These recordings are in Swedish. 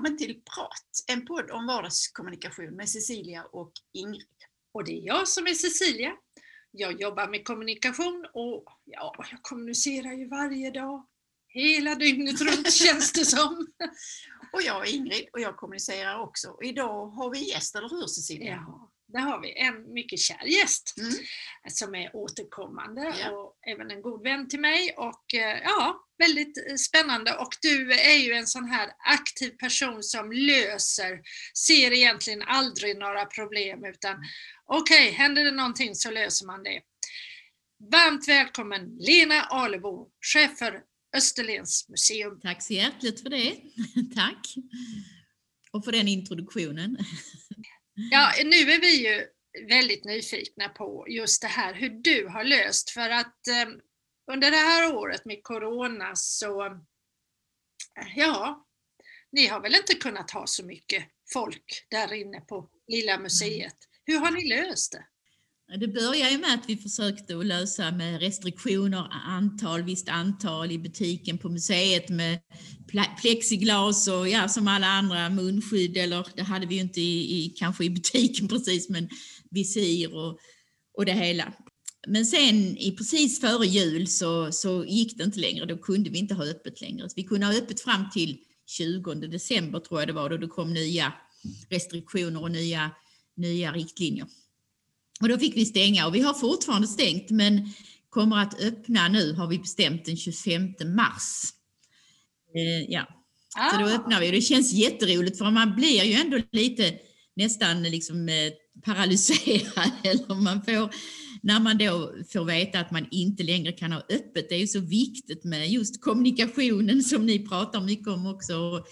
välkommen till Prat, en podd om vardagskommunikation med Cecilia och Ingrid. Och det är jag som är Cecilia. Jag jobbar med kommunikation och ja, jag kommunicerar ju varje dag. Hela dygnet runt känns det som. Och jag är Ingrid och jag kommunicerar också. Idag har vi gäst, eller hur Cecilia? Ja, där har vi en mycket kär gäst Mm. som är återkommande Ja. och även en god vän till mig. Och eh, ja, väldigt eh, spännande. Och du är ju en sån här aktiv person som löser, ser egentligen aldrig några problem utan okej, händer det någonting så löser man det. Varmt välkommen Lena Alebo, chef för Österlens museum. Tack så hjärtligt för det. Tack. Och för den introduktionen. Ja, nu är vi ju väldigt nyfikna på just det här hur du har löst för att eh, under det här året med Corona så, eh, ja, ni har väl inte kunnat ha så mycket folk där inne på lilla museet. Hur har ni löst det? Det började ju med att vi försökte att lösa med restriktioner, antal, visst antal i butiken på museet med plexiglas och ja, som alla andra munskydd, eller det hade vi ju inte i, i, kanske i butiken precis, men visir och, och det hela. Men sen i precis före jul så, så gick det inte längre, då kunde vi inte ha öppet längre. Så vi kunde ha öppet fram till 20 december tror jag det var, då det kom nya restriktioner och nya, nya riktlinjer. Och då fick vi stänga och vi har fortfarande stängt men kommer att öppna nu har vi bestämt den 25 mars. Eh, ja, så då Ah, öppnar vi och det känns jätteroligt för man blir ju ändå lite nästan liksom eh, paralyserad eller man får när man då får veta att man inte längre kan ha öppet. Det är ju så viktigt med just kommunikationen som ni pratar mycket om också.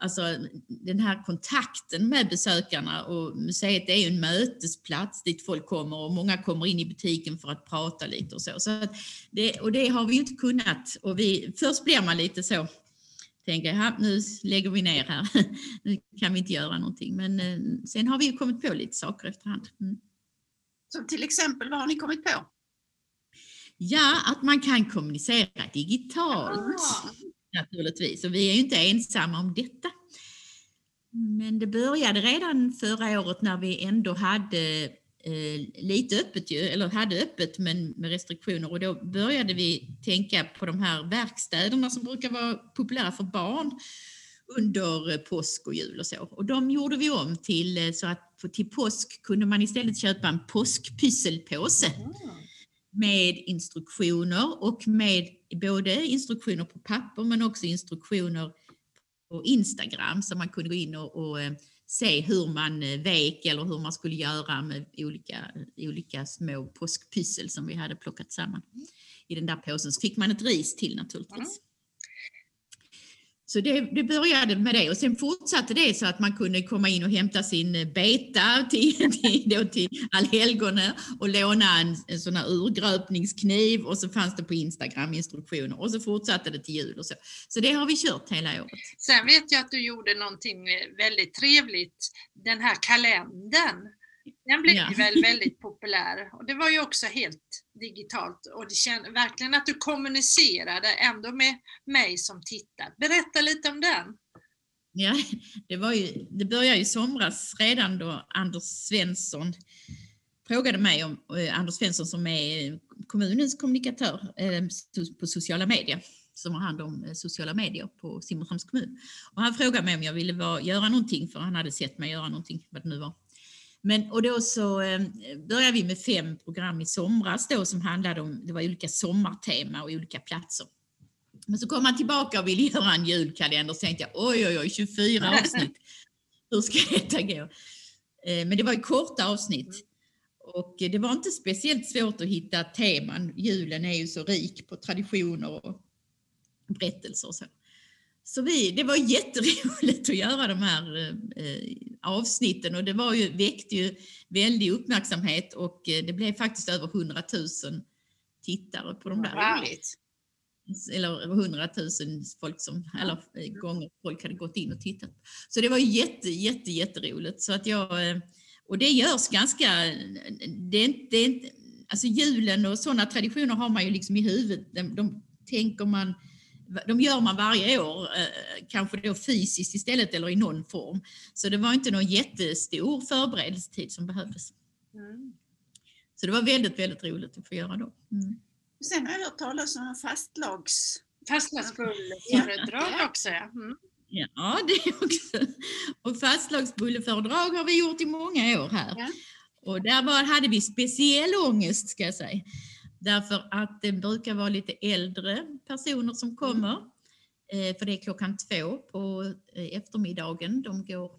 Alltså den här kontakten med besökarna och museet är ju en mötesplats dit folk kommer och många kommer in i butiken för att prata lite och så. så det, och det har vi inte kunnat. Och vi, först blir man lite så, tänker jag, nu lägger vi ner här, nu kan vi inte göra någonting. Men eh, sen har vi ju kommit på lite saker efterhand. Mm. Som till exempel, vad har ni kommit på? Ja, att man kan kommunicera digitalt. Naturligtvis. Och vi är ju inte ensamma om detta. Men det började redan förra året när vi ändå hade eh, lite öppet, ju, eller hade öppet men med restriktioner och då började vi tänka på de här verkstäderna som brukar vara populära för barn under påsk och jul och så. Och de gjorde vi om till eh, så att till påsk kunde man istället köpa en påskpysselpåse med instruktioner och med både instruktioner på papper men också instruktioner på Instagram så man kunde gå in och, och eh, se hur man eh, vek eller hur man skulle göra med olika, olika små påskpyssel som vi hade plockat samman i den där påsen. Så fick man ett ris till naturligtvis. Så det, det började med det och sen fortsatte det så att man kunde komma in och hämta sin eh, beta till, till, till allhelgona och låna en, en sån här urgröpningskniv och så fanns det på Instagram instruktioner och så fortsatte det till jul och så. Så det har vi kört hela året. Sen vet jag att du gjorde någonting eh, väldigt trevligt, den här kalendern. Den blev Ja. väl väldigt populär och det var ju också helt digitalt och det kände verkligen att du kommunicerade ändå med mig som tittar. Berätta lite om den. Ja, det, var ju, det började ju i somras redan då Anders Svensson frågade mig om, eh, Anders Svensson som är kommunens kommunikatör eh, på sociala medier, som har hand om eh, sociala medier på Simrishamns kommun. Och han frågade mig om jag ville vara, göra någonting, för han hade sett mig göra någonting, vad det nu var. Men, och då så eh, började vi med fem program i somras då som handlade om, det var olika sommartema och olika platser. Men så kom han tillbaka och ville göra en julkalender så tänkte jag oj oj oj 24 avsnitt. Hur ska detta gå? Eh, Men det var ju korta avsnitt. Och det var inte speciellt svårt att hitta teman. Julen är ju så rik på traditioner och berättelser och så. Så vi, det var jätteroligt att göra de här eh, avsnitten och det var ju, väckte ju väldig uppmärksamhet och eh, det blev faktiskt över 100 000 tittare på de där Roligt. eller hundratusen folk som, eller eh, gånger folk hade gått in och tittat. Så det var jätte, jätte, jätteroligt. Så att jag, eh, och det görs ganska, det är inte, det är inte alltså julen och sådana traditioner har man ju liksom i huvudet. De, de tänker man de gör man varje år, eh, kanske då fysiskt istället eller i någon form. Så det var inte någon jättestor förberedelsetid som behövdes. Mm. Så det var väldigt, väldigt roligt att få göra då. Mm. Sen har jag hört talas om fastlags... Fastlagsbulleföredrag också ja. Mm. Ja, det också. Och fastlagsbulleföredrag har vi gjort i många år här. Ja. Och där var, hade vi speciell ångest ska jag säga. Därför att det brukar vara lite äldre personer som kommer. Eh, för det är klockan två på eh, eftermiddagen. De går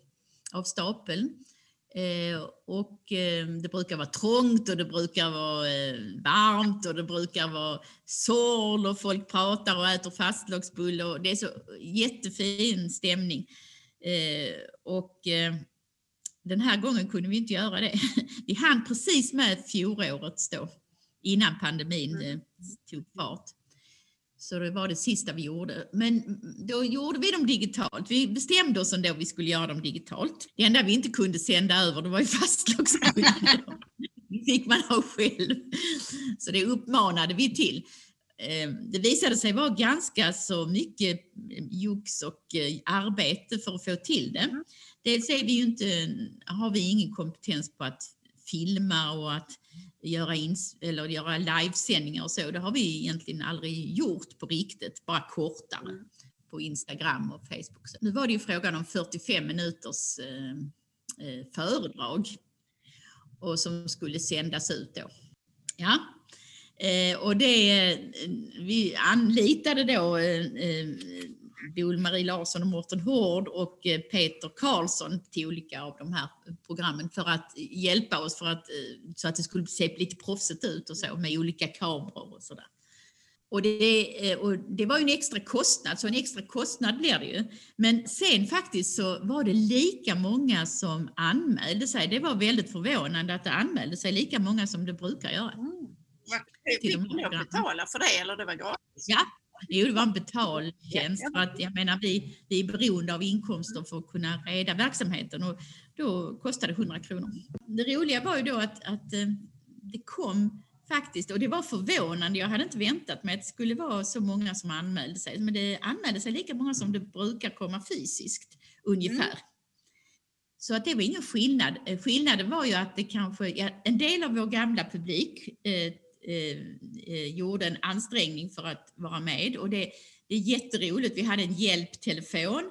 av stapeln. Eh, och det brukar vara trångt och det brukar vara varmt och det brukar vara sorl och folk pratar och äter fastlagsbulle och det är så jättefin stämning. Och den här gången kunde vi inte göra det. Vi hann precis med fjolårets då, innan pandemin eh, tog fart. Så det var det sista vi gjorde. Men då gjorde vi dem digitalt. Vi bestämde oss ändå vi skulle göra dem digitalt. Det enda vi inte kunde sända över det var ju fastlagsbullen. Det fick man ha själv. Så det uppmanade vi till. Eh, Det visade sig vara ganska så mycket jox och eh, arbete för att få till det. Dels är vi inte, har vi ingen kompetens på att filma och att göra, ins- eller göra livesändningar och så. Det har vi egentligen aldrig gjort på riktigt, bara kortare på Instagram och Facebook. Så nu var det ju frågan om 45 minuters eh, eh, föredrag och som skulle sändas ut då. Ja. Eh, och det, eh, vi anlitade då eh, eh, Bol-Marie Larsson och Mårten Hård och eh, Peter Karlsson till olika av de här programmen för att hjälpa oss för att, eh, så att det skulle se lite proffsigt ut och så med olika kameror och sådär. Och det, eh, och det var ju en extra kostnad, så en extra kostnad blir det ju. Men sen faktiskt så var det lika många som anmälde sig. Det var väldigt förvånande att det anmälde sig lika många som det brukar göra. Fick här då programmen. betala för det eller det var gratis? Ja, jo, det var en betaltjänst. För att, jag menar, vi, vi är beroende av inkomster för att kunna reda verksamheten och då kostade det 100 kronor. Det roliga var ju då att, att eh, det kom faktiskt, och det var förvånande, jag hade inte väntat mig att det skulle vara så många som anmälde sig, men det anmälde sig lika många som det brukar komma fysiskt ungefär. Så att det var ingen skillnad. Eh, Skillnaden var ju att det kanske, ja, en del av vår gamla publik eh, eh, eh, gjorde en ansträngning för att vara med och det, det är jätteroligt. Vi hade en hjälptelefon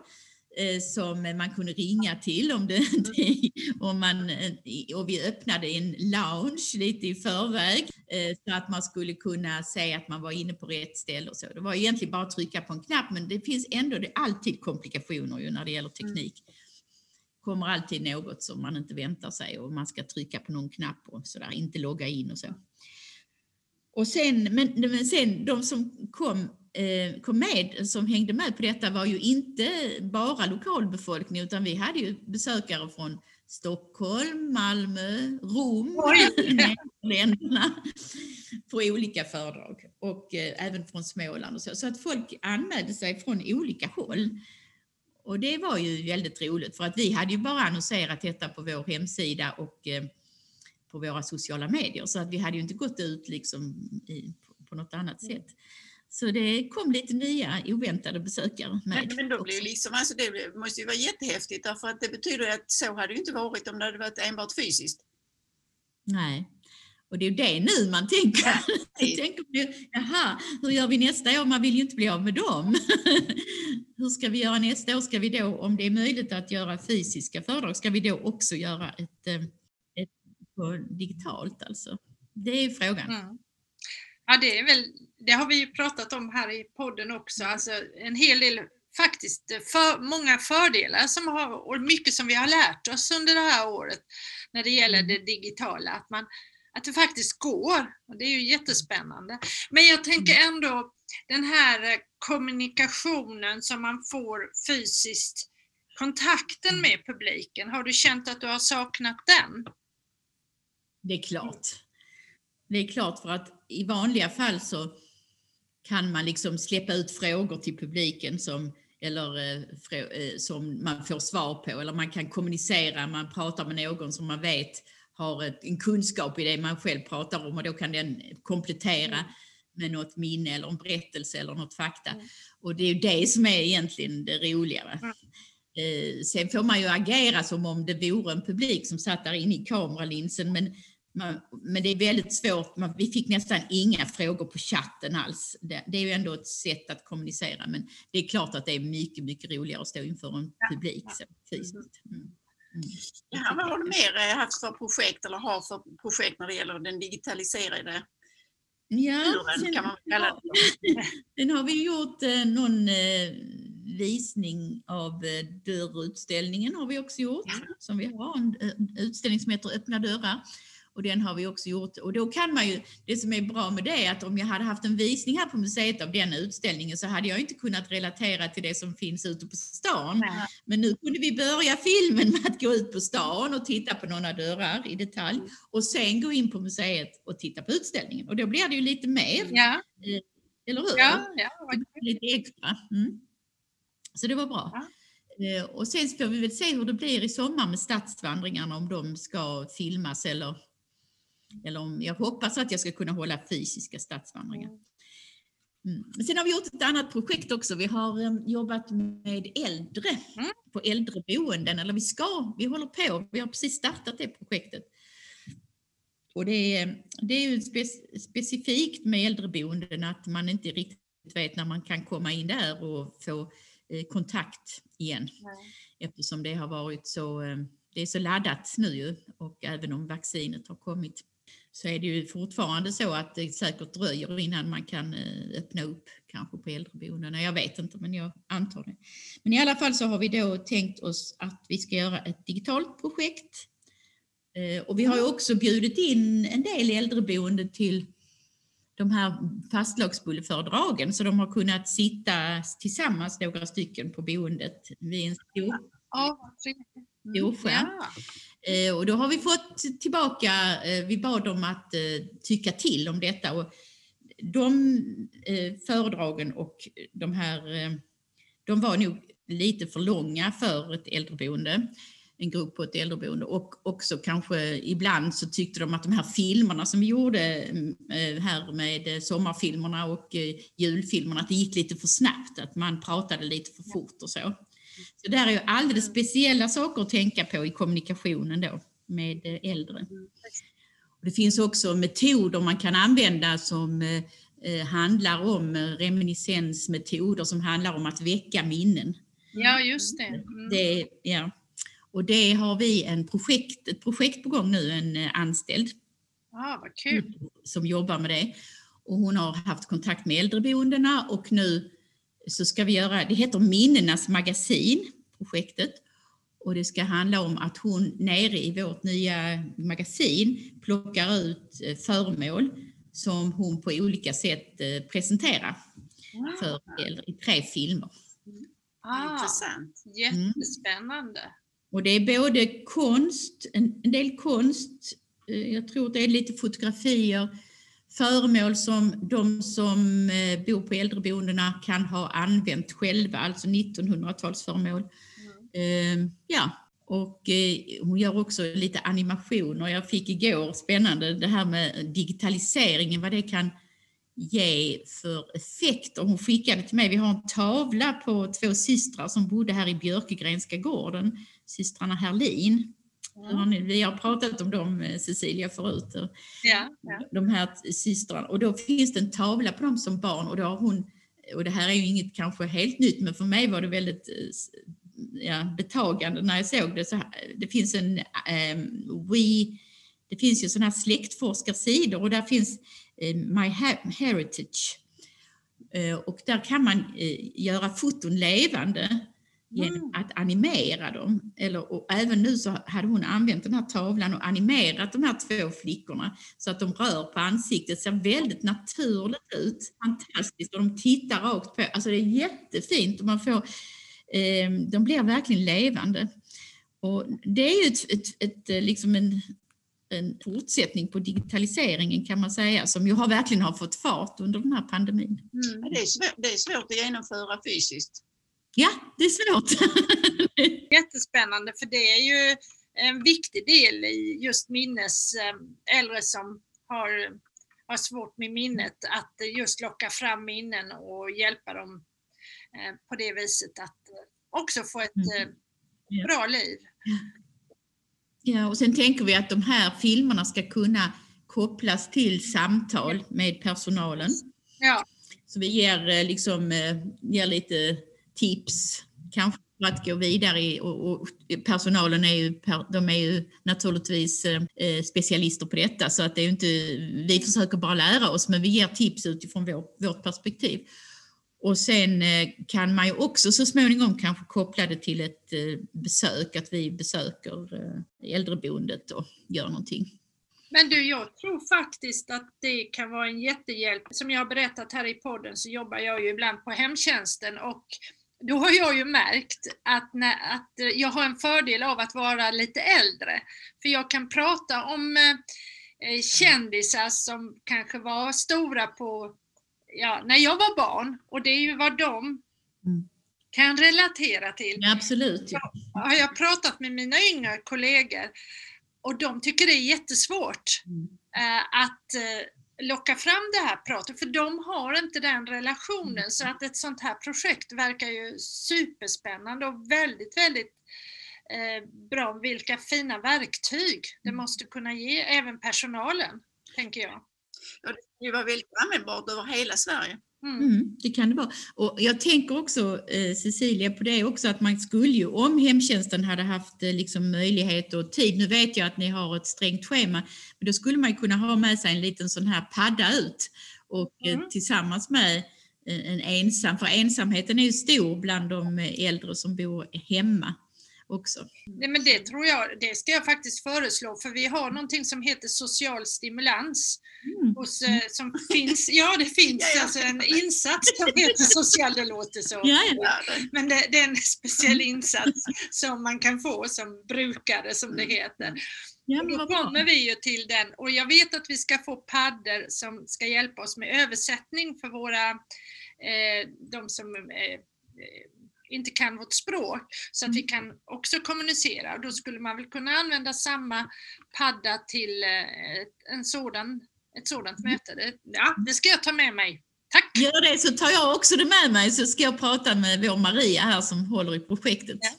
eh, som man kunde ringa till om, det, om man, eh, och vi öppnade en lounge lite i förväg så att man skulle kunna se att man var inne på rätt ställe och så. Det var egentligen bara att trycka på en knapp men det finns ändå det alltid komplikationer ju när det gäller teknik kommer alltid något som man inte väntar sig och man ska trycka på någon knapp och sådär, inte logga in och så. Och sen, men, men sen de som kom, eh, kom med, som hängde med på detta var ju inte bara lokalbefolkning utan vi hade ju besökare från Stockholm, Malmö, Rom, Oj! länderna på olika föredrag och eh, även från Småland och så. Så att folk anmälde sig från olika håll. Och det var ju väldigt roligt för att vi hade ju bara annonserat detta på vår hemsida och eh, på våra sociala medier så att vi hade ju inte gått ut liksom i, på, på något annat sätt. Så det kom lite nya oväntade besökare med. Men, men då blir liksom, alltså det måste ju vara jättehäftigt därför att det betyder att så hade det inte varit om det hade varit enbart fysiskt. Nej. Och det är ju det nu man tänker. Tänker på Jaha, hur gör vi nästa år? Man vill ju inte bli av med dem. hur ska vi göra nästa år? Ska vi då, om det är möjligt att göra fysiska föredrag, ska vi då också göra ett, eh, ett på digitalt alltså? Det är ju frågan. Mm. Ja, det är väl, det har vi ju pratat om här i podden också, alltså en hel del faktiskt för, många fördelar som har, och mycket som vi har lärt oss under det här året när det gäller det digitala, att, man, att det faktiskt går. Och det är ju jättespännande. Men jag tänker ändå den här kommunikationen som man får fysiskt, kontakten med publiken, har du känt att du har saknat den? Det är klart. Det är klart för att i vanliga fall så kan man liksom släppa ut frågor till publiken som, eller, eh, eh, som man får svar på. Eller man kan kommunicera, man pratar med någon som man vet har ett, en kunskap i det man själv pratar om och då kan den komplettera med något minne eller en berättelse eller något fakta. Mm. Och det är ju det som är egentligen det roliga. Mm. Eh, sen får man ju agera som om det vore en publik som satt där inne i kameralinsen men, man, men det är väldigt svårt. Man, vi fick nästan inga frågor på chatten alls. Det, det är ju ändå ett sätt att kommunicera men det är klart att det är mycket, mycket roligare att stå inför en publik så, fysiskt. Mm. Mm. Ja, vad har du mer eh, haft för projekt eller har för projekt när det gäller den digitaliserade Ja, sen, kan man kalla det. sen har vi gjort eh, någon eh, visning av eh, dörrutställningen har vi också gjort. Ja. Som vi har en, en utställning som heter Öppna dörrar. Och den har vi också gjort. Och då kan man ju, det som är bra med det är att om jag hade haft en visning här på museet av den utställningen så hade jag inte kunnat relatera till det som finns ute på stan. Nej. Men nu kunde vi börja filmen med att gå ut på stan och titta på några dörrar i detalj och sen gå in på museet och titta på utställningen. Och då blir det ju lite mer, Ja, eller hur? ja, ja. Lite extra. Mm. Så det var bra. Eh, Och sen får vi väl se hur det blir i sommar med stadsvandringarna om de ska filmas eller, eller om jag hoppas att jag ska kunna hålla fysiska stadsvandringar. Mm. Men sen har vi gjort ett annat projekt också. Vi har eh, jobbat med äldre Mm. på äldreboenden, eller vi ska, vi håller på, vi har precis startat det projektet. Och det är, det är ju spe, specifikt med äldreboenden att man inte riktigt vet när man kan komma in där och få eh, kontakt igen eftersom det har varit så, eh, det är så laddat nu ju och även om vaccinet har kommit så är det ju fortfarande så att det säkert dröjer innan man kan eh, öppna upp kanske på äldreboendena. Jag vet inte men jag antar det. Men i alla fall så har vi då tänkt oss att vi ska göra ett digitalt projekt. Eh, och vi har ju också bjudit in en del äldreboenden till de här fastlagsbulleföredragen så de har kunnat sitta tillsammans några stycken på boendet vid en stor Ja, trevligt. Mm. Ja. Eh, Och då har vi fått tillbaka, eh, vi bad dem att eh, tycka till om detta och de föredragen och de här, de var nog lite för långa för ett äldreboende, en grupp på ett äldreboende och också kanske ibland så tyckte de att de här filmerna som vi gjorde mm, här med sommarfilmerna och julfilmerna, att det gick lite för snabbt, att man pratade lite för fort och så. Så där är ju alldeles speciella saker att tänka på i kommunikationen då med eh, äldre. Och Det finns också metoder man kan använda som eh, eh, handlar om reminiscensmetoder som handlar om att väcka minnen. ja, just det. Mm. Det, ja. Och det har vi en projekt, ett projekt på gång nu, en anställd Ja, vad kul. som jobbar med det. Och hon har haft kontakt med äldreboendena och nu så ska vi göra, det heter Minnenas magasin, projektet. Och det ska handla om att hon nere i vårt nya magasin plockar ut eh, föremål som hon på olika sätt eh, presenterar för äldre i tre filmer. Ah, Intressant. jättespännande. Och det är både konst, en, del konst, eh, jag tror det är lite fotografier, föremål som de som eh, bor på äldreboendena kan ha använt själva, alltså 1900-talsföremål. Eh, Ja, och eh, hon gör också lite animationer. Jag fick igår, spännande, det här med digitaliseringen, vad det kan ge för effekter. Hon skickade till mig, vi har en tavla på två systrar som bodde här i Björkegrenska gården, systrarna Herlin. Ni- Vi har pratat om dem, eh, Cecilia, förut. och Ja, ja. De här systrarna. Och då finns det en tavla på dem som barn och då har hon, och det här är ju inget kanske helt nytt, men för mig var det väldigt eh, ja, betagande när jag såg det. Så här, det finns en um, We, det finns ju sådana här släktforskarsidor och där finns eh, My Heritage. Eh, och där kan man eh, göra foton levande genom Mm. att animera dem. Eller, och även nu så hade hon använt den här tavlan och animerat de här två flickorna så att de rör på ansiktet. Det ser väldigt naturligt ut. Fantastiskt och de tittar rakt på. Alltså det är jättefint och man får, eh, de blir verkligen levande. Och det är ju ett, ett, ett, liksom en, en fortsättning på digitaliseringen kan man säga som ju har verkligen har fått fart under den här pandemin. Mm. Det är, svårt, det är svårt att genomföra fysiskt. Ja, det är svårt. Jättespännande för det är ju en viktig del i just minnes eh, äldre som har har svårt med minnet, att just locka fram minnen och hjälpa dem eh, på det viset att också få ett Mm. Bra liv. Ja, och sen tänker vi att de här filmerna ska kunna kopplas till samtal med personalen. Ja, Så vi ger, eh, liksom, eh, ger lite tips, kanske för att gå vidare. Och, och personalen är ju, de är ju naturligtvis eh, specialister på detta så att det är inte, vi försöker bara lära oss men vi ger tips utifrån vår, vårt perspektiv. Och sen eh, kan man ju också så småningom kanske koppla det till ett eh, besök, att vi besöker eh, äldreboendet och gör någonting. Men du, jag tror faktiskt att det kan vara en jättehjälp. Som jag har berättat här i podden så jobbar jag ju ibland på hemtjänsten och då har jag ju märkt att, när, att jag har en fördel av att vara lite äldre. För jag kan prata om eh, eh, kändisar som kanske var stora på, ja, när jag var barn och det är ju vad de Mm. kan relatera till Ja, absolut. Ja. har jag pratat med mina yngre kollegor och de tycker det är jättesvårt Mm. eh, att eh, locka fram det här pratet för de har inte den relationen så att ett sånt här projekt verkar ju superspännande och väldigt, väldigt eh, bra. Vilka fina verktyg det måste kunna ge även personalen, tänker jag. Ja, det var väldigt användbart över hela Sverige. Mm. Mm, det kan det vara. Och jag tänker också, eh, Cecilia, på det också att man skulle ju, om hemtjänsten hade haft eh, liksom möjlighet och tid, nu vet jag att ni har ett strängt schema, men då skulle man kunna ha med sig en liten sån här padda ut och eh, Mm. tillsammans med eh, en ensam, för ensamheten är ju stor bland de eh, äldre som bor hemma också. Nej, men det tror jag, det ska jag faktiskt föreslå för vi har någonting som heter social stimulans Mm. hos, eh, som finns, ja det finns Ja, ja. alltså en insats som heter social, det låter så. Ja, Men det, det är en speciell insats som man kan få som brukare som det heter. ja då kommer vi ju till den och jag vet att vi ska få paddor som ska hjälpa oss med översättning för våra, eh, de som eh, inte kan vårt språk så att vi kan också kommunicera och då skulle man väl kunna använda samma padda till eh, en sådan, ett sådant möte. Det, ja, det ska jag ta med mig. Tack! Gör det så tar jag också det med mig så ska jag prata med vår Maria här som håller i projektet. Ja.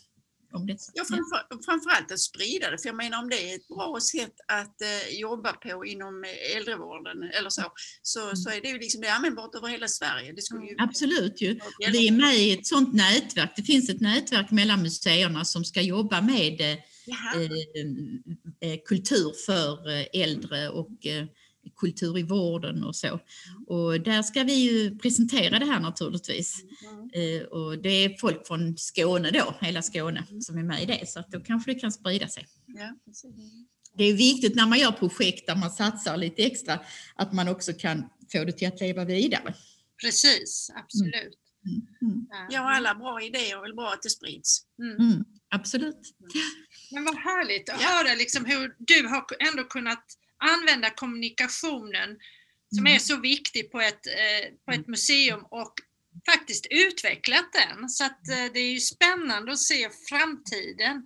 Om det. ja, framför, framförallt att sprida det, för jag menar om det är ett bra sätt att eh, jobba på inom eh, äldrevården eller så, så, så är det ju liksom, det är användbart över hela Sverige. Det skulle ju Absolut ju. Vi är med i ett sådant nätverk. Det finns ett nätverk mellan museerna som ska jobba med eh, Jaha, eh, kultur för eh, äldre och eh, kultur i vården och så. Och där ska vi ju presentera det här naturligtvis. Mm. Eh, och det är folk från Skåne då, hela Skåne, som är med i det. Så att då kanske det kan sprida sig. ja, precis. Det är viktigt när man gör projekt där man satsar lite extra att man också kan få det till att leva vidare. Precis, absolut. Mm. ja, alla bra idéer är väl bra att det sprids. Mm. Mm, absolut. Men vad härligt att Ja. höra liksom hur du har ändå kunnat använda kommunikationen som Mm. är så viktig på ett, eh, på ett museum och faktiskt utvecklat den. Så att eh, det är ju spännande att se framtiden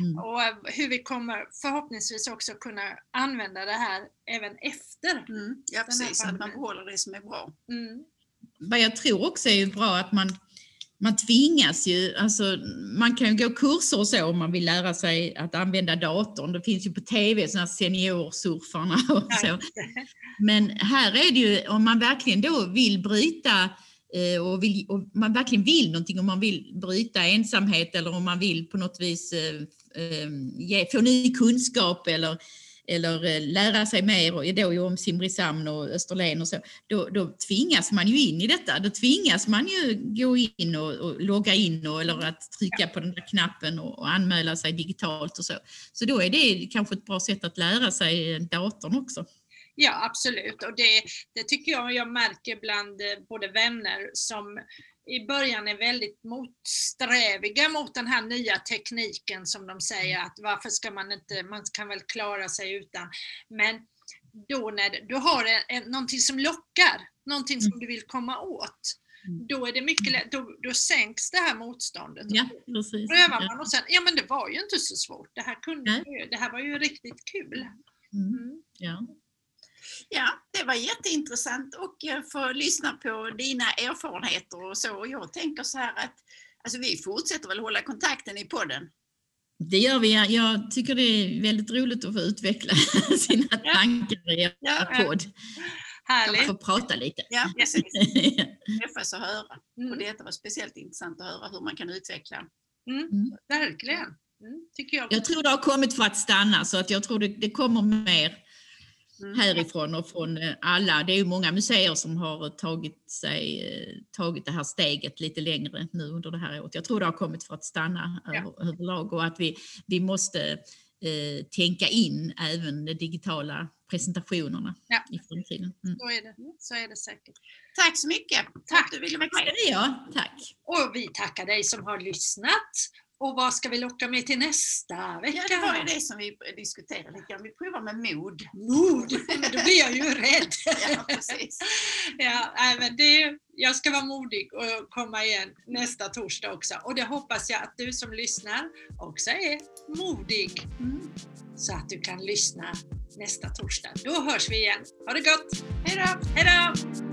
Mm. och eh, hur vi kommer förhoppningsvis också kunna använda det här även efter. Mm. Ja, precis, att man behåller det som är bra. Mm. vad jag tror också är bra att man, man tvingas ju, alltså man kan ju gå kurser och så om man vill lära sig att använda datorn. Det finns ju på tv sådana här seniorsurfarna och så. Men här är det ju, om man verkligen då vill bryta eh, och, vill, och man verkligen vill någonting, om man vill bryta ensamhet eller om man vill på något vis eh, eh, ge, få ny kunskap eller, eller eh, lära sig mer och då ju om Simrishamn och Österlen och så, då, då tvingas man ju in i detta. Då tvingas man ju gå in och, och logga in och, eller att trycka på den där knappen och, och anmäla sig digitalt och så. Så då är det kanske ett bra sätt att lära sig eh, datorn också. Ja, absolut. Och det, det tycker jag jag märker bland eh, både vänner som i början är väldigt motsträviga mot den här nya tekniken som de säger att varför ska man inte, man kan väl klara sig utan. Men då när du har en, en, någonting som lockar, någonting som du vill komma åt, Mm. då är det mycket lätt, då, då sänks det här motståndet. Ja, precis. Prövar man och sen, ja men det var ju inte så svårt, det här, kunde, Nej. ju- det här var ju riktigt kul. Mm. Mm. Ja. Ja, det var jätteintressant och få lyssna på dina erfarenheter och så. Och jag tänker så här att alltså vi fortsätter väl hålla kontakten i podden. Det gör vi. Jag tycker det är väldigt roligt att få utveckla sina Ja. tankar i Ja. podd. Härligt. Få prata lite. Ja, precis. Träffas och höra. Och Mm, detta var speciellt intressant att höra hur man kan utveckla. mm, verkligen. Mm, tycker jag. Jag tror det har kommit för att stanna så att jag tror det, det kommer mer Mm. härifrån och från eh, alla. Det är ju många museer som har tagit, sig, eh, tagit det här steget lite längre nu under det här året. Jag tror det har kommit för att stanna Ja. över, överlag och att vi, vi måste eh, tänka in även de digitala presentationerna Ja. i framtiden. Mm. Så är det, så är det säkert. Tack så mycket. Tack att du ville vara med. Ja, tack. Och vi tackar dig som har lyssnat. Och vad ska vi locka med till nästa vecka? Ja, det var ju det som vi diskuterade grann. Vi provar med mod. Mod! Då blir jag ju rädd. Ja, precis. Ja, men det, jag ska vara modig och komma igen nästa torsdag också. Och det hoppas jag att du som lyssnar också är modig. Mm. Så att du kan lyssna nästa torsdag. Då hörs vi igen. Ha det gott! Hej då! Hej då!